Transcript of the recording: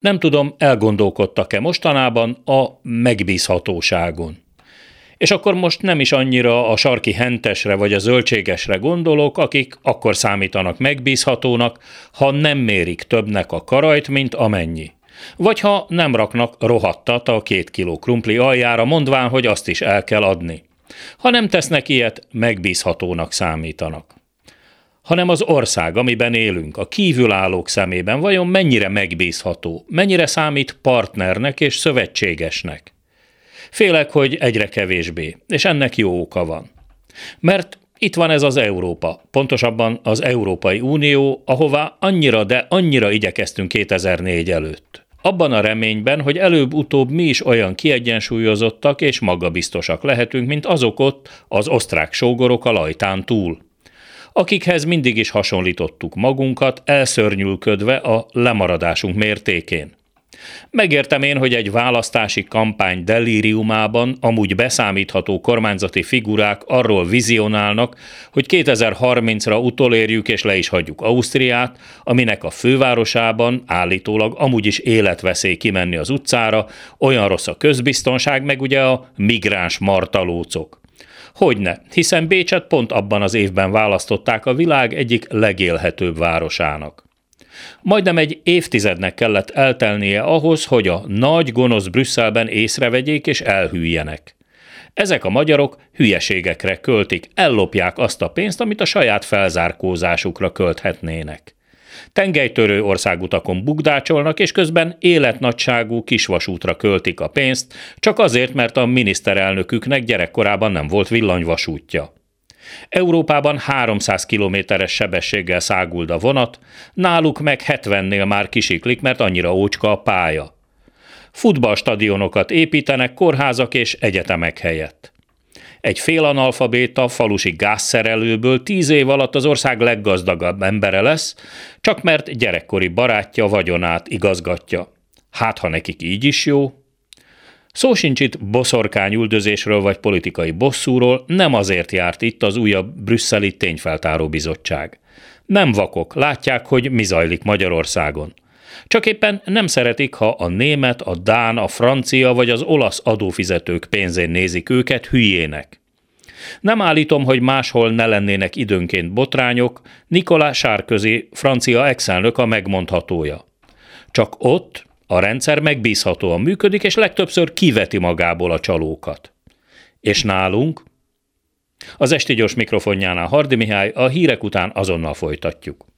Nem tudom, elgondolkodtak-e mostanában a megbízhatóságon. És akkor most nem is annyira a sarki hentesre vagy a zöldségesre gondolok, akik akkor számítanak megbízhatónak, ha nem mérik többnek a karajt, mint amennyi. Vagy ha nem raknak rohadtat a két kiló krumpli aljára, mondván, hogy azt is el kell adni. Ha nem tesznek ilyet, megbízhatónak számítanak hanem az ország, amiben élünk, a kívülállók szemében vajon mennyire megbízható, mennyire számít partnernek és szövetségesnek. Félek, hogy egyre kevésbé, és ennek jó oka van. Mert itt van ez az Európa, pontosabban az Európai Unió, ahová annyira, de annyira igyekeztünk 2004 előtt. Abban a reményben, hogy előbb-utóbb mi is olyan kiegyensúlyozottak és magabiztosak lehetünk, mint azok ott, az osztrák sógorok a lajtán túl akikhez mindig is hasonlítottuk magunkat, elszörnyülködve a lemaradásunk mértékén. Megértem én, hogy egy választási kampány delíriumában amúgy beszámítható kormányzati figurák arról vizionálnak, hogy 2030-ra utolérjük és le is hagyjuk Ausztriát, aminek a fővárosában állítólag amúgy is életveszély kimenni az utcára, olyan rossz a közbiztonság, meg ugye a migráns martalócok. Hogyne, hiszen Bécset pont abban az évben választották a világ egyik legélhetőbb városának. Majdnem egy évtizednek kellett eltelnie ahhoz, hogy a nagy gonosz Brüsszelben észrevegyék és elhűljenek. Ezek a magyarok hülyeségekre költik, ellopják azt a pénzt, amit a saját felzárkózásukra költhetnének. Tengelytörő országutakon bugdácsolnak, és közben életnagyságú kisvasútra költik a pénzt, csak azért, mert a miniszterelnöküknek gyerekkorában nem volt villanyvasútja. Európában 300 kilométeres sebességgel száguld a vonat, náluk meg 70-nél már kisiklik, mert annyira ócska a pálya. Futballstadionokat építenek kórházak és egyetemek helyett. Egy félanalfabéta falusi gázszerelőből tíz év alatt az ország leggazdagabb embere lesz, csak mert gyerekkori barátja vagyonát igazgatja. Hát, ha nekik így is jó? Szó sincs itt boszorkány üldözésről vagy politikai bosszúról, nem azért járt itt az újabb brüsszeli tényfeltáró bizottság. Nem vakok, látják, hogy mi zajlik Magyarországon. Csak éppen nem szeretik, ha a német, a dán, a francia vagy az olasz adófizetők pénzén nézik őket hülyének. Nem állítom, hogy máshol ne lennének időnként botrányok, Nikolás Sárközi, francia exelnök a megmondhatója. Csak ott a rendszer megbízhatóan működik, és legtöbbször kiveti magából a csalókat. És nálunk? Az esti gyors mikrofonjánál Hardi Mihály, a hírek után azonnal folytatjuk.